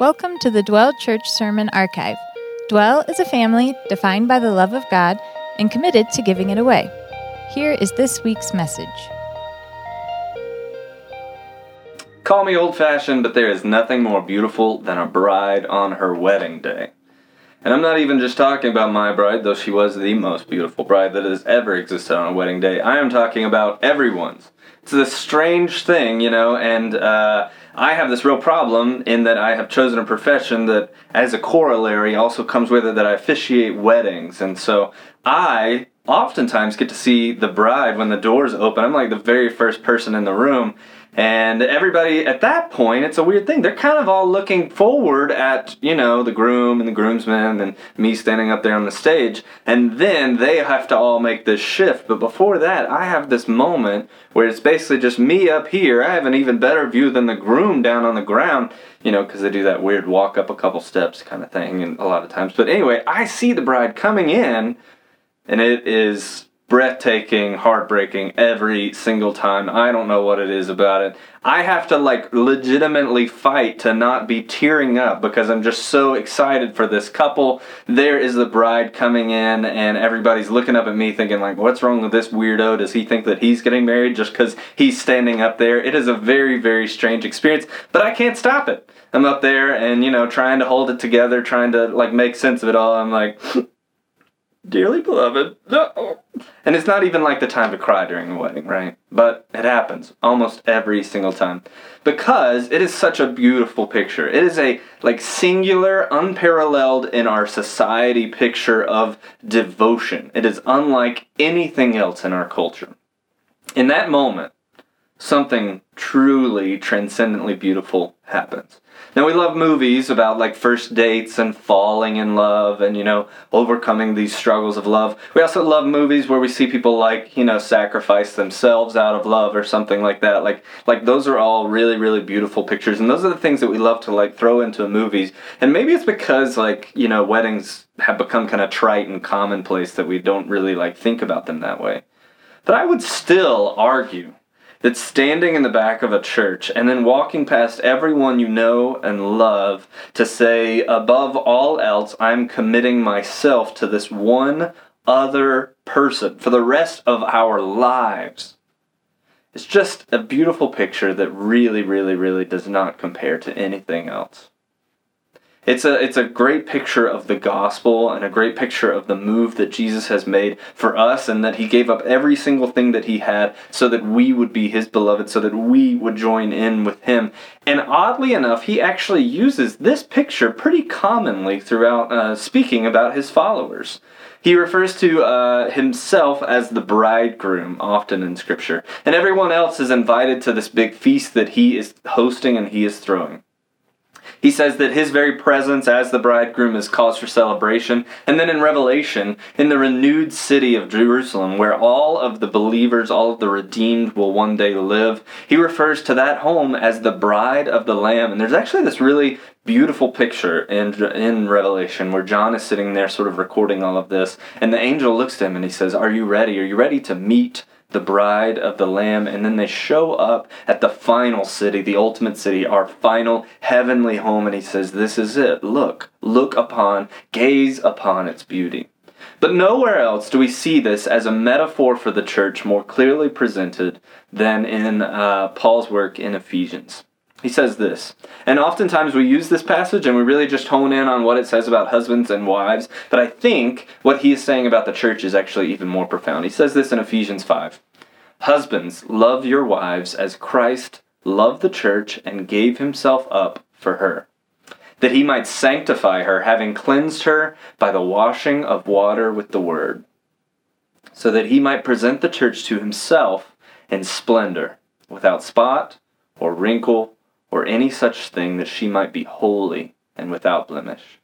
Welcome to the Dwell Church Sermon Archive. Dwell is a family defined by the love of God and committed to giving it away. Here is this week's message. Call me old fashioned, but there is nothing more beautiful than a bride on her wedding day. And I'm not even just talking about my bride, though she was the most beautiful bride that has ever existed on a wedding day. I am talking about everyone's. It's this strange thing, you know, and uh, I have this real problem in that I have chosen a profession that, as a corollary, also comes with it that I officiate weddings. And so I oftentimes get to see the bride when the doors open. I'm like the very first person in the room. And everybody at that point, it's a weird thing. They're kind of all looking forward at, you know, the groom and the groomsmen and me standing up there on the stage. And then they have to all make this shift. But before that, I have this moment where it's basically just me up here. I have an even better view than the groom down on the ground, you know, because they do that weird walk up a couple steps kind of thing and a lot of times. But anyway, I see the bride coming in, and it is breathtaking, heartbreaking every single time. I don't know what it is about it. I have to like legitimately fight to not be tearing up because I'm just so excited for this couple. There is the bride coming in and everybody's looking up at me thinking like what's wrong with this weirdo? Does he think that he's getting married just cuz he's standing up there? It is a very very strange experience, but I can't stop it. I'm up there and you know trying to hold it together, trying to like make sense of it all. I'm like dearly beloved. No. And it's not even like the time to cry during a wedding, right? But it happens almost every single time. Because it is such a beautiful picture. It is a like singular, unparalleled in our society picture of devotion. It is unlike anything else in our culture. In that moment, something truly transcendently beautiful happens. Now we love movies about like first dates and falling in love and you know overcoming these struggles of love. We also love movies where we see people like, you know, sacrifice themselves out of love or something like that. Like like those are all really really beautiful pictures and those are the things that we love to like throw into movies. And maybe it's because like, you know, weddings have become kind of trite and commonplace that we don't really like think about them that way. But I would still argue that standing in the back of a church and then walking past everyone you know and love to say, above all else, I'm committing myself to this one other person for the rest of our lives. It's just a beautiful picture that really, really, really does not compare to anything else. It's a it's a great picture of the gospel and a great picture of the move that Jesus has made for us and that he gave up every single thing that he had so that we would be his beloved so that we would join in with him. And oddly enough, he actually uses this picture pretty commonly throughout uh, speaking about his followers. He refers to uh, himself as the bridegroom often in Scripture, and everyone else is invited to this big feast that he is hosting and he is throwing. He says that his very presence as the bridegroom is cause for celebration. And then in Revelation, in the renewed city of Jerusalem, where all of the believers, all of the redeemed will one day live, he refers to that home as the bride of the Lamb. And there's actually this really beautiful picture in, in Revelation where John is sitting there sort of recording all of this. And the angel looks to him and he says, Are you ready? Are you ready to meet? The bride of the Lamb, and then they show up at the final city, the ultimate city, our final heavenly home, and he says, This is it. Look, look upon, gaze upon its beauty. But nowhere else do we see this as a metaphor for the church more clearly presented than in uh, Paul's work in Ephesians. He says this, and oftentimes we use this passage and we really just hone in on what it says about husbands and wives, but I think what he is saying about the church is actually even more profound. He says this in Ephesians 5 Husbands, love your wives as Christ loved the church and gave himself up for her, that he might sanctify her, having cleansed her by the washing of water with the word, so that he might present the church to himself in splendor, without spot or wrinkle or any such thing that she might be holy and without blemish.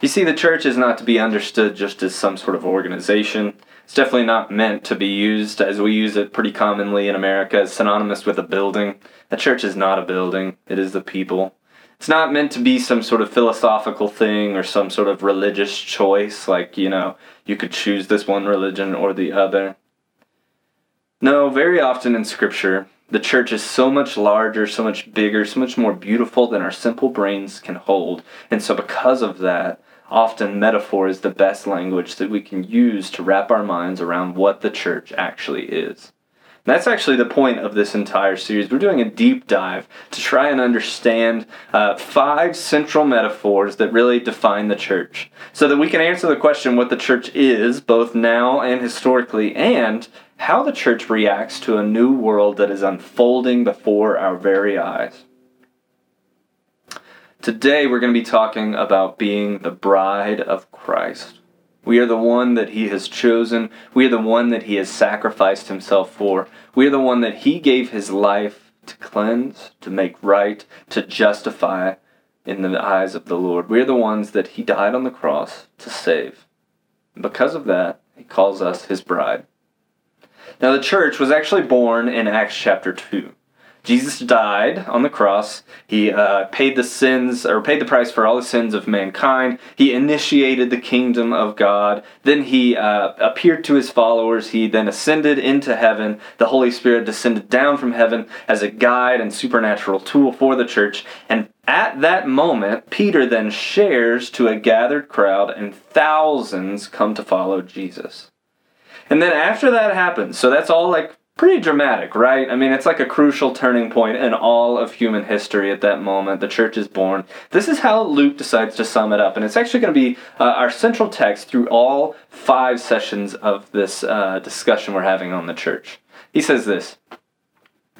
You see, the church is not to be understood just as some sort of organization. It's definitely not meant to be used as we use it pretty commonly in America as synonymous with a building. A church is not a building, it is the people. It's not meant to be some sort of philosophical thing or some sort of religious choice, like, you know, you could choose this one religion or the other. No, very often in Scripture, The church is so much larger, so much bigger, so much more beautiful than our simple brains can hold. And so, because of that, often metaphor is the best language that we can use to wrap our minds around what the church actually is. That's actually the point of this entire series. We're doing a deep dive to try and understand uh, five central metaphors that really define the church so that we can answer the question what the church is, both now and historically, and how the church reacts to a new world that is unfolding before our very eyes. Today, we're going to be talking about being the bride of Christ. We are the one that He has chosen. We are the one that He has sacrificed Himself for. We are the one that He gave His life to cleanse, to make right, to justify in the eyes of the Lord. We are the ones that He died on the cross to save. And because of that, He calls us His bride. Now, the church was actually born in Acts chapter 2. Jesus died on the cross. He uh, paid the sins, or paid the price for all the sins of mankind. He initiated the kingdom of God. Then he uh, appeared to his followers. He then ascended into heaven. The Holy Spirit descended down from heaven as a guide and supernatural tool for the church. And at that moment, Peter then shares to a gathered crowd, and thousands come to follow Jesus. And then after that happens, so that's all like pretty dramatic, right? I mean, it's like a crucial turning point in all of human history at that moment. The church is born. This is how Luke decides to sum it up, and it's actually going to be uh, our central text through all five sessions of this uh, discussion we're having on the church. He says this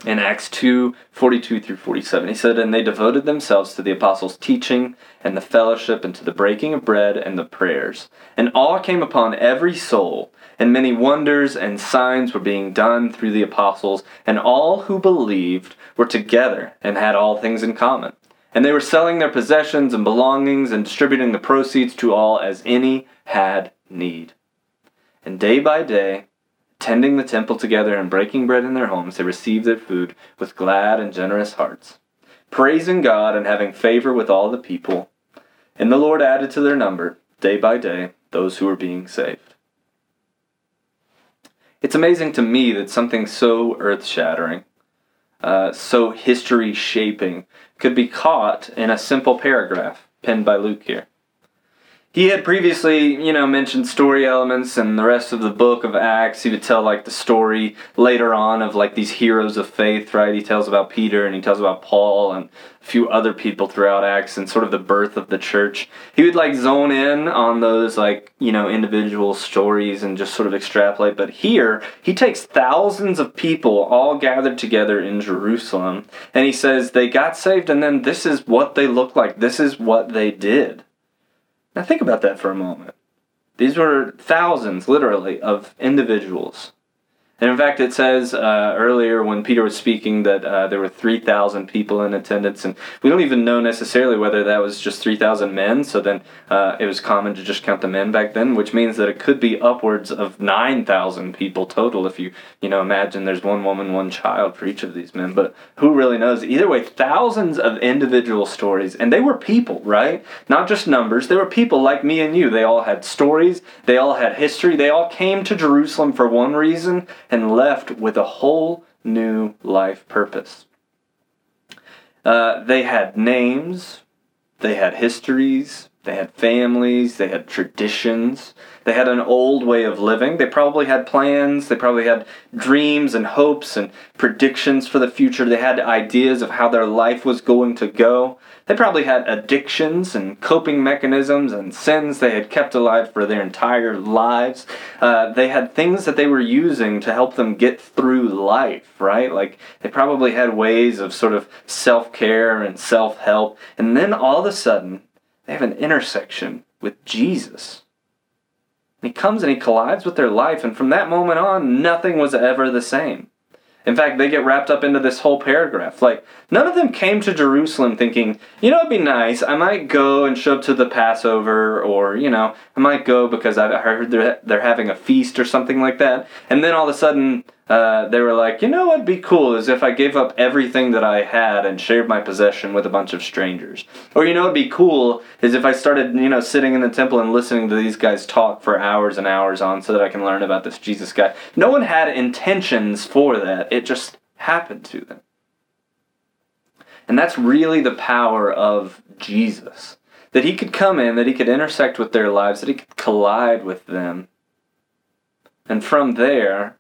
in Acts 2 42 through 47. He said, And they devoted themselves to the apostles' teaching and the fellowship and to the breaking of bread and the prayers. And awe came upon every soul and many wonders and signs were being done through the apostles, and all who believed were together and had all things in common. And they were selling their possessions and belongings and distributing the proceeds to all as any had need. And day by day, tending the temple together and breaking bread in their homes, they received their food with glad and generous hearts, praising God and having favor with all the people. And the Lord added to their number, day by day, those who were being saved. It's amazing to me that something so earth shattering, uh, so history shaping, could be caught in a simple paragraph penned by Luke here. He had previously, you know, mentioned story elements and the rest of the book of Acts. He would tell like the story later on of like these heroes of faith, right? He tells about Peter and he tells about Paul and a few other people throughout Acts and sort of the birth of the church. He would like zone in on those like, you know, individual stories and just sort of extrapolate. But here, he takes thousands of people all gathered together in Jerusalem and he says they got saved and then this is what they look like. This is what they did. Now think about that for a moment. These were thousands, literally, of individuals and in fact, it says uh, earlier when Peter was speaking that uh, there were 3,000 people in attendance, and we don't even know necessarily whether that was just 3,000 men, so then uh, it was common to just count the men back then, which means that it could be upwards of 9,000 people total if you, you know, imagine there's one woman, one child for each of these men, but who really knows? Either way, thousands of individual stories, and they were people, right? Not just numbers, they were people like me and you. They all had stories, they all had history, they all came to Jerusalem for one reason and left with a whole new life purpose. Uh, they had names, they had histories, they had families, they had traditions, they had an old way of living. They probably had plans, they probably had dreams and hopes and predictions for the future. They had ideas of how their life was going to go. They probably had addictions and coping mechanisms and sins they had kept alive for their entire lives. Uh, they had things that they were using to help them get through life, right? Like they probably had ways of sort of self care and self help. And then all of a sudden, they have an intersection with Jesus. And he comes and he collides with their life, and from that moment on, nothing was ever the same. In fact, they get wrapped up into this whole paragraph. Like, none of them came to Jerusalem thinking, you know, it'd be nice. I might go and show up to the Passover, or, you know, I might go because I heard they're, they're having a feast or something like that. And then all of a sudden, uh, they were like, you know what'd be cool is if I gave up everything that I had and shared my possession with a bunch of strangers. Or, you know what'd be cool is if I started, you know, sitting in the temple and listening to these guys talk for hours and hours on so that I can learn about this Jesus guy. No one had intentions for that. It just happened to them. And that's really the power of Jesus. That he could come in, that he could intersect with their lives, that he could collide with them. And from there,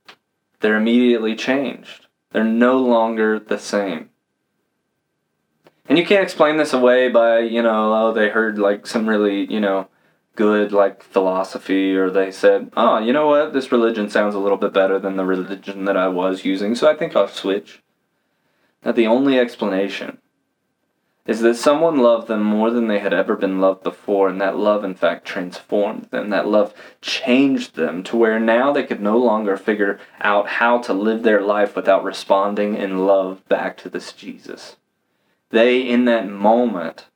they're immediately changed. They're no longer the same. And you can't explain this away by, you know, oh, they heard like some really, you know, good like philosophy or they said, "Oh, you know what? This religion sounds a little bit better than the religion that I was using, so I think I'll switch." That the only explanation is that someone loved them more than they had ever been loved before, and that love, in fact, transformed them. That love changed them to where now they could no longer figure out how to live their life without responding in love back to this Jesus. They, in that moment,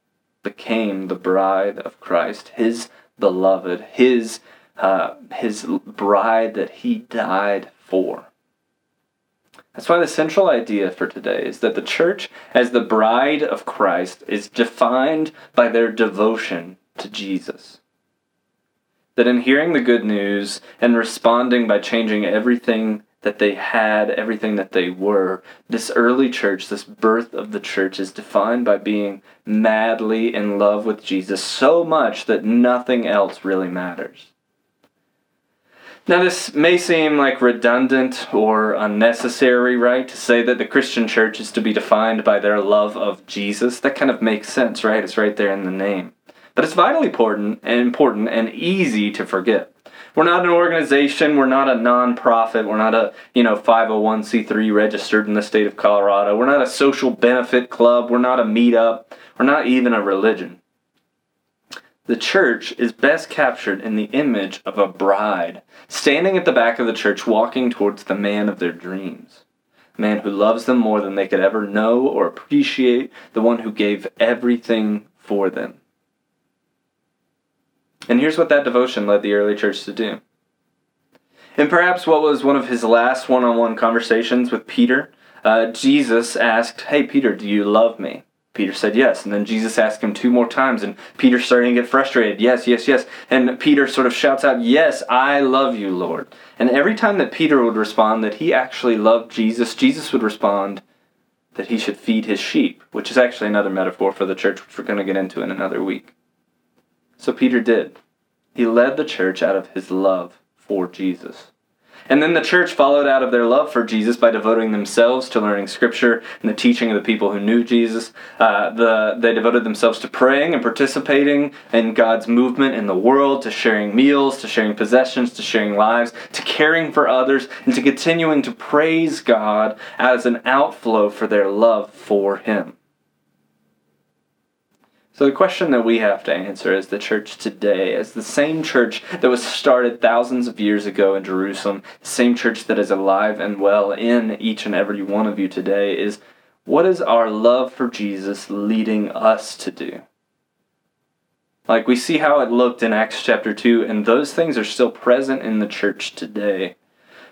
became the bride of Christ, his beloved, his, uh, his bride that he died for. That's why the central idea for today is that the church, as the bride of Christ, is defined by their devotion to Jesus. That in hearing the good news and responding by changing everything that they had, everything that they were. This early church, this birth of the church, is defined by being madly in love with Jesus so much that nothing else really matters. Now, this may seem like redundant or unnecessary, right? To say that the Christian church is to be defined by their love of Jesus. That kind of makes sense, right? It's right there in the name. But it's vitally important and important and easy to forget. We're not an organization. We're not a nonprofit. We're not a you know 501c3 registered in the state of Colorado. We're not a social benefit club. We're not a meetup. We're not even a religion. The church is best captured in the image of a bride standing at the back of the church, walking towards the man of their dreams. A man who loves them more than they could ever know or appreciate, the one who gave everything for them. And here's what that devotion led the early church to do. And perhaps what was one of his last one on one conversations with Peter, uh, Jesus asked, Hey, Peter, do you love me? Peter said yes. And then Jesus asked him two more times, and Peter starting to get frustrated. Yes, yes, yes. And Peter sort of shouts out, Yes, I love you, Lord. And every time that Peter would respond that he actually loved Jesus, Jesus would respond that he should feed his sheep, which is actually another metaphor for the church, which we're going to get into in another week. So Peter did. He led the church out of his love for Jesus. And then the church followed out of their love for Jesus by devoting themselves to learning Scripture and the teaching of the people who knew Jesus. Uh, the, they devoted themselves to praying and participating in God's movement in the world, to sharing meals, to sharing possessions, to sharing lives, to caring for others, and to continuing to praise God as an outflow for their love for Him. So, the question that we have to answer as the church today, as the same church that was started thousands of years ago in Jerusalem, the same church that is alive and well in each and every one of you today, is what is our love for Jesus leading us to do? Like we see how it looked in Acts chapter 2, and those things are still present in the church today.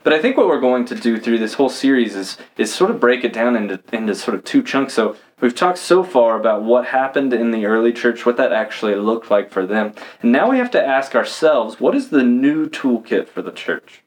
But I think what we're going to do through this whole series is is sort of break it down into into sort of two chunks. So we've talked so far about what happened in the early church, what that actually looked like for them. And now we have to ask ourselves, what is the new toolkit for the church?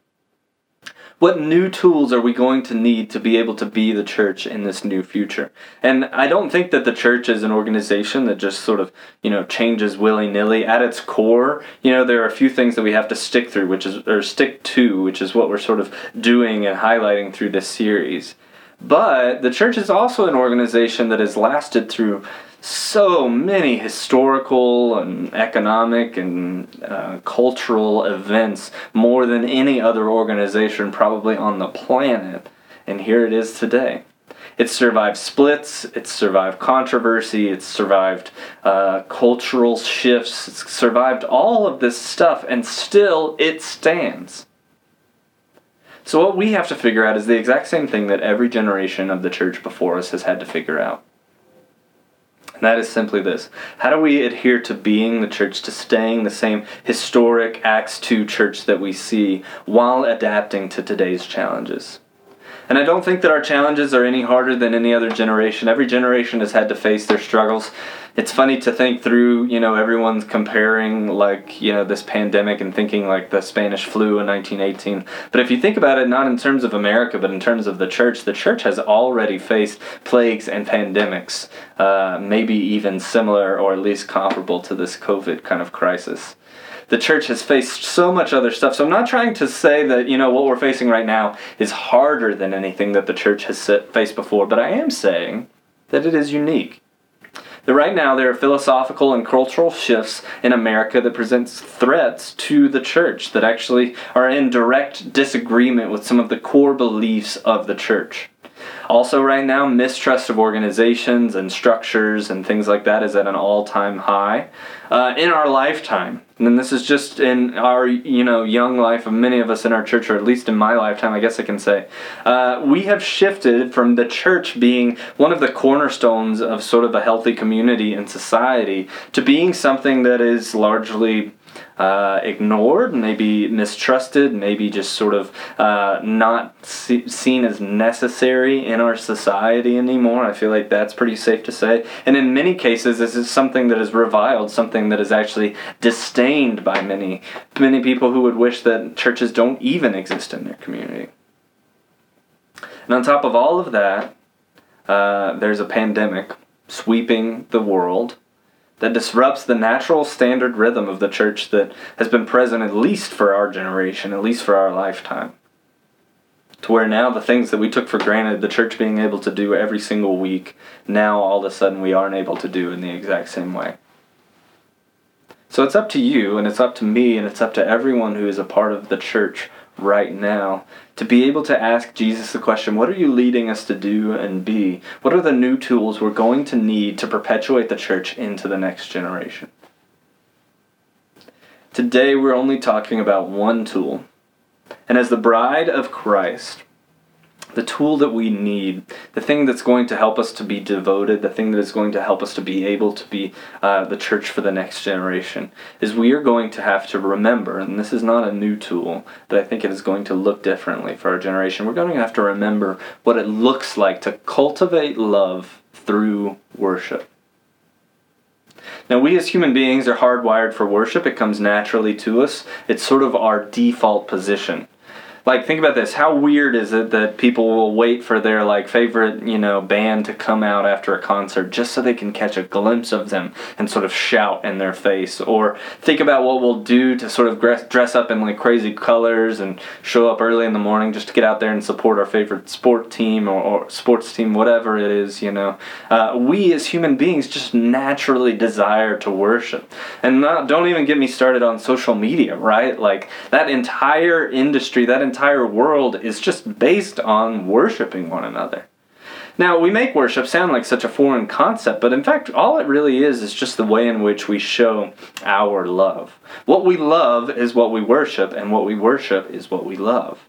What new tools are we going to need to be able to be the church in this new future? And I don't think that the church is an organization that just sort of, you know, changes willy-nilly. At its core, you know, there are a few things that we have to stick through, which is or stick to, which is what we're sort of doing and highlighting through this series. But the church is also an organization that has lasted through so many historical and economic and uh, cultural events more than any other organization probably on the planet. And here it is today. It's survived splits, it's survived controversy, it's survived uh, cultural shifts, it's survived all of this stuff, and still it stands. So, what we have to figure out is the exact same thing that every generation of the church before us has had to figure out and that is simply this How do we adhere to being the church, to staying the same historic Acts 2 church that we see while adapting to today's challenges? And I don't think that our challenges are any harder than any other generation. Every generation has had to face their struggles. It's funny to think through, you know, everyone's comparing like, you know, this pandemic and thinking like the Spanish flu in 1918. But if you think about it, not in terms of America, but in terms of the church, the church has already faced plagues and pandemics, uh, maybe even similar or at least comparable to this COVID kind of crisis the church has faced so much other stuff. So I'm not trying to say that, you know, what we're facing right now is harder than anything that the church has faced before, but I am saying that it is unique. That right now there are philosophical and cultural shifts in America that presents threats to the church that actually are in direct disagreement with some of the core beliefs of the church. Also, right now, mistrust of organizations and structures and things like that is at an all-time high uh, in our lifetime. And this is just in our, you know, young life of many of us in our church, or at least in my lifetime, I guess I can say. Uh, we have shifted from the church being one of the cornerstones of sort of a healthy community and society to being something that is largely uh, ignored, maybe mistrusted, maybe just sort of uh, not see- seen as necessary in our society anymore. I feel like that's pretty safe to say. And in many cases, this is something that is reviled, something that is actually disdained by many, many people who would wish that churches don't even exist in their community. And on top of all of that, uh, there's a pandemic sweeping the world that disrupts the natural standard rhythm of the church that has been present at least for our generation, at least for our lifetime. To where now the things that we took for granted, the church being able to do every single week, now all of a sudden we aren't able to do in the exact same way. So it's up to you, and it's up to me, and it's up to everyone who is a part of the church right now to be able to ask Jesus the question what are you leading us to do and be? What are the new tools we're going to need to perpetuate the church into the next generation? Today we're only talking about one tool. And as the bride of Christ, the tool that we need, the thing that's going to help us to be devoted, the thing that is going to help us to be able to be uh, the church for the next generation, is we are going to have to remember, and this is not a new tool, but I think it is going to look differently for our generation. We're going to have to remember what it looks like to cultivate love through worship. Now, we as human beings are hardwired for worship. It comes naturally to us. It's sort of our default position like think about this. How weird is it that people will wait for their like favorite you know band to come out after a concert just so they can catch a glimpse of them and sort of shout in their face? Or think about what we'll do to sort of dress up in like crazy colors and show up early in the morning just to get out there and support our favorite sport team or, or sports team whatever it is you know? Uh, we as human beings just naturally desire to worship. And not, don't even get me started on social media right? Like that entire industry that entire world is just based on worshiping one another. Now, we make worship sound like such a foreign concept, but in fact, all it really is is just the way in which we show our love. What we love is what we worship, and what we worship is what we love.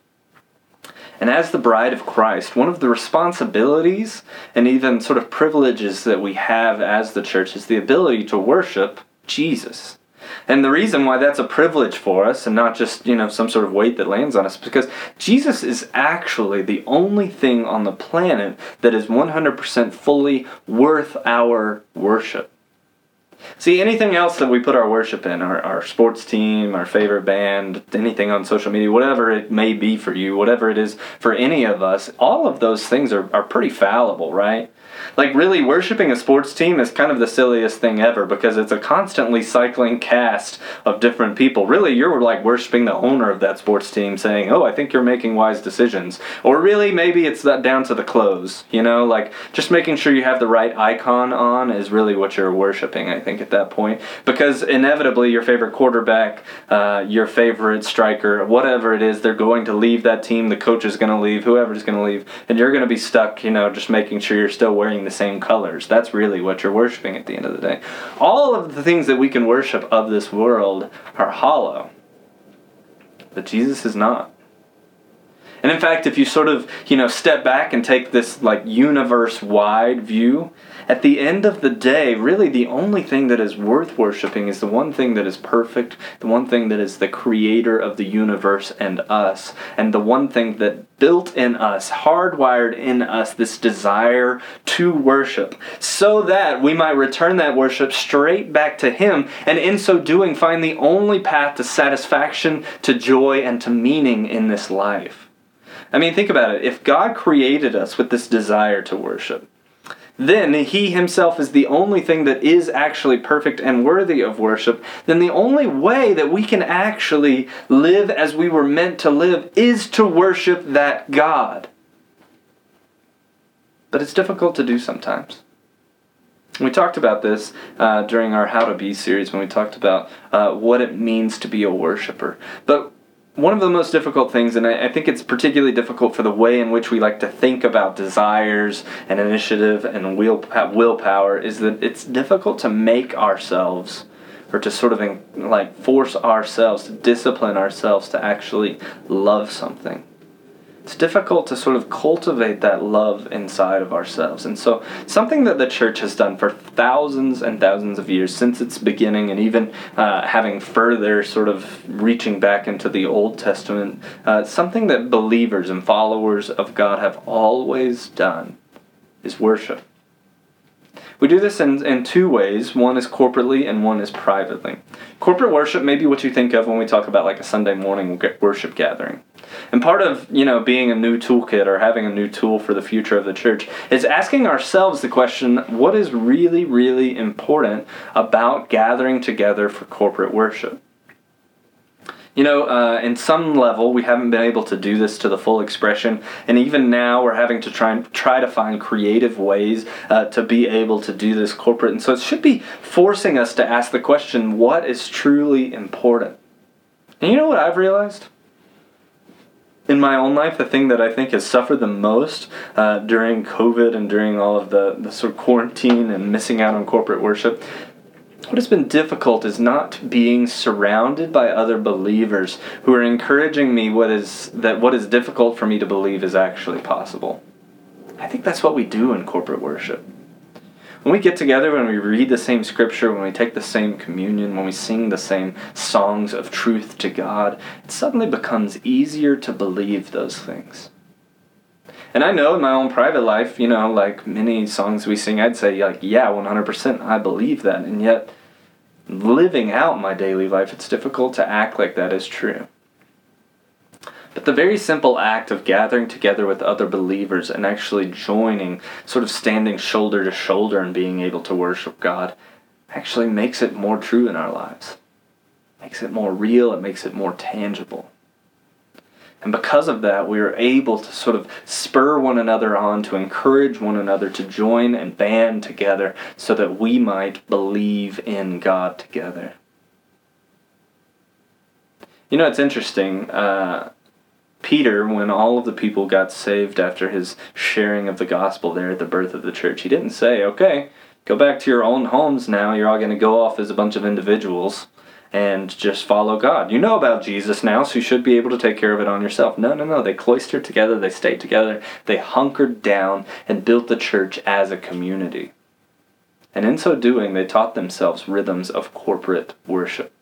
And as the bride of Christ, one of the responsibilities and even sort of privileges that we have as the church is the ability to worship Jesus. And the reason why that's a privilege for us and not just, you know, some sort of weight that lands on us because Jesus is actually the only thing on the planet that is 100% fully worth our worship. See, anything else that we put our worship in, our, our sports team, our favorite band, anything on social media, whatever it may be for you, whatever it is for any of us, all of those things are, are pretty fallible, right? like really worshiping a sports team is kind of the silliest thing ever because it's a constantly cycling cast of different people. Really, you're like worshiping the owner of that sports team, saying, "Oh, I think you're making wise decisions," or really maybe it's that down to the clothes. You know, like just making sure you have the right icon on is really what you're worshiping. I think at that point because inevitably your favorite quarterback, uh, your favorite striker, whatever it is, they're going to leave that team. The coach is going to leave, whoever's going to leave, and you're going to be stuck. You know, just making sure you're still wearing the same colors. That's really what you're worshiping at the end of the day. All of the things that we can worship of this world are hollow. But Jesus is not. And in fact, if you sort of, you know, step back and take this like universe wide view, at the end of the day, really the only thing that is worth worshiping is the one thing that is perfect, the one thing that is the creator of the universe and us, and the one thing that built in us, hardwired in us, this desire to worship, so that we might return that worship straight back to Him, and in so doing, find the only path to satisfaction, to joy, and to meaning in this life. I mean, think about it. If God created us with this desire to worship, then he himself is the only thing that is actually perfect and worthy of worship, then the only way that we can actually live as we were meant to live is to worship that God. But it's difficult to do sometimes. We talked about this uh, during our How to Be series when we talked about uh, what it means to be a worshiper. But one of the most difficult things, and I, think it's particularly difficult for the way in which we like to think about desires and initiative and will, uh, willpower, is that it's difficult to make ourselves or to sort of like force ourselves to discipline ourselves to actually love something it's difficult to sort of cultivate that love inside of ourselves. And so, something that the church has done for thousands and thousands of years since its beginning, and even uh, having further sort of reaching back into the Old Testament, uh, something that believers and followers of God have always done is worship. We do this in, in two ways. One is corporately and one is privately. Corporate worship may be what you think of when we talk about like a Sunday morning worship gathering. And part of, you know, being a new toolkit or having a new tool for the future of the church is asking ourselves the question, what is really, really important about gathering together for corporate worship? You know, uh, in some level, we haven't been able to do this to the full expression, and even now, we're having to try and try to find creative ways uh, to be able to do this corporate. And so, it should be forcing us to ask the question: What is truly important? And you know what I've realized? In my own life, the thing that I think has suffered the most uh, during COVID and during all of the, the sort of quarantine and missing out on corporate worship what has been difficult is not being surrounded by other believers who are encouraging me what is that what is difficult for me to believe is actually possible. I think that's what we do in corporate worship. When we get together, when we read the same scripture, when we take the same communion, when we sing the same songs of truth to God, it suddenly becomes easier to believe those things. And I know in my own private life, you know, like many songs we sing, I'd say, like, yeah, 100%, I believe that. And yet, living out my daily life, it's difficult to act like that is true. But the very simple act of gathering together with other believers and actually joining, sort of standing shoulder to shoulder and being able to worship God, actually makes it more true in our lives. Makes it more real, it makes it more tangible. And because of that, we are able to sort of spur one another on, to encourage one another to join and band together so that we might believe in God together. You know, it's interesting. Uh, Peter, when all of the people got saved after his sharing of the gospel there at the birth of the church, he didn't say, okay, go back to your own homes now. You're all going to go off as a bunch of individuals and just follow God. You know about Jesus now, so you should be able to take care of it on yourself. No, no, no. They cloistered together, they stayed together, they hunkered down and built the church as a community. And in so doing, they taught themselves rhythms of corporate worship.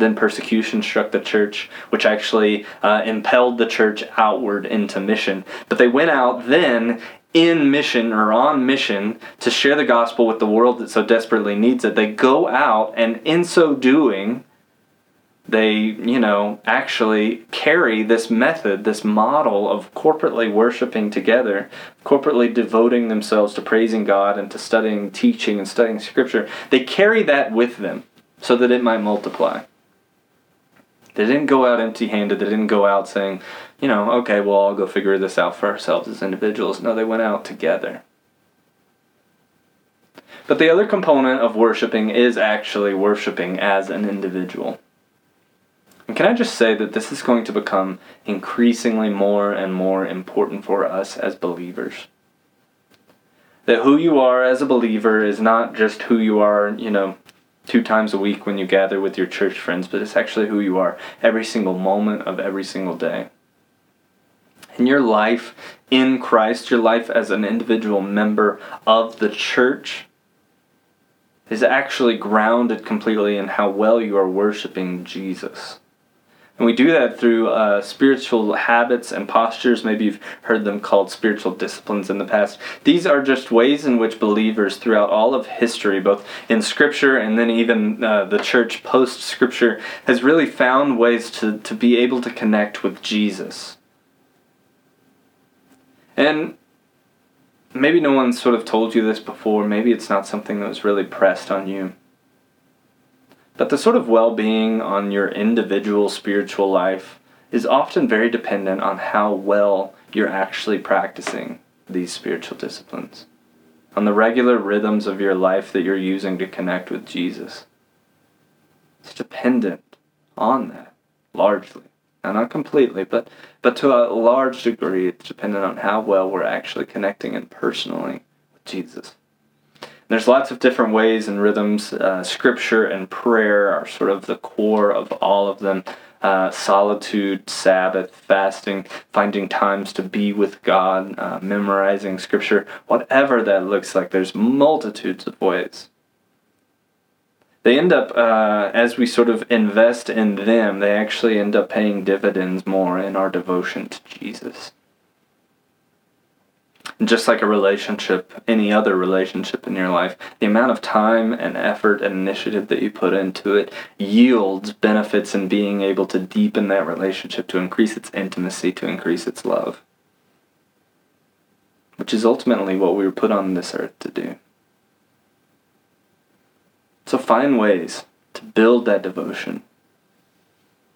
Then persecution struck the church, which actually uh, impelled the church outward into mission. But they went out then in mission or on mission to share the gospel with the world that so desperately needs it. They go out and in so doing, they, you know, actually carry this method, this model of corporately worshiping together, corporately devoting themselves to praising God and to studying teaching and studying scripture. They carry that with them so that it might multiply. They didn't go out empty handed. They didn't go out saying, you know, okay, we'll all go figure this out for ourselves as individuals. No, they went out together. But the other component of worshiping is actually worshiping as an individual. And can I just say that this is going to become increasingly more and more important for us as believers? That who you are as a believer is not just who you are, you know, two times a week when you gather with your church friends, but it's actually who you are every single moment of every single day. And your life in Christ, your life as an individual member of the church, is actually grounded completely in how well you are worshiping Jesus. And we do that through uh, spiritual habits and postures. Maybe you've heard them called spiritual disciplines in the past. These are just ways in which believers throughout all of history, both in Scripture and then even uh, the church post Scripture, has really found ways to, to be able to connect with Jesus. And maybe no one sort of told you this before. Maybe it's not something that was really pressed on you. But the sort of well being on your individual spiritual life is often very dependent on how well you're actually practicing these spiritual disciplines, on the regular rhythms of your life that you're using to connect with Jesus. It's dependent on that, largely. Now, not completely, but, but to a large degree, it's dependent on how well we're actually connecting and personally with Jesus. There's lots of different ways and rhythms. Uh, scripture and prayer are sort of the core of all of them. Uh, solitude, Sabbath, fasting, finding times to be with God, uh, memorizing scripture, whatever that looks like, there's multitudes of ways. They end up, uh, as we sort of invest in them, they actually end up paying dividends more in our devotion to Jesus just like a relationship, any other relationship in your life, the amount of time and effort and initiative that you put into it yields benefits in being able to deepen that relationship, to increase its intimacy, to increase its love. Which is ultimately what we were put on this earth to do. So find ways to build that devotion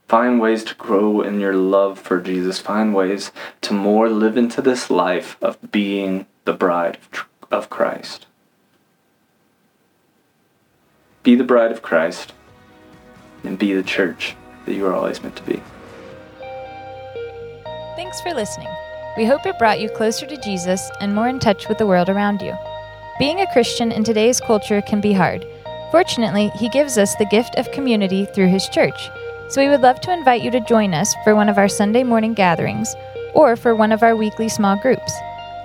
Find ways to grow in your love for Jesus. Find ways to more live into this life of being the bride of Christ. Be the bride of Christ and be the church that you are always meant to be. Thanks for listening. We hope it brought you closer to Jesus and more in touch with the world around you. Being a Christian in today's culture can be hard. Fortunately, He gives us the gift of community through His church so we would love to invite you to join us for one of our Sunday morning gatherings or for one of our weekly small groups.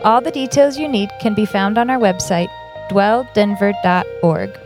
All the details you need can be found on our website, dwelldenver.org.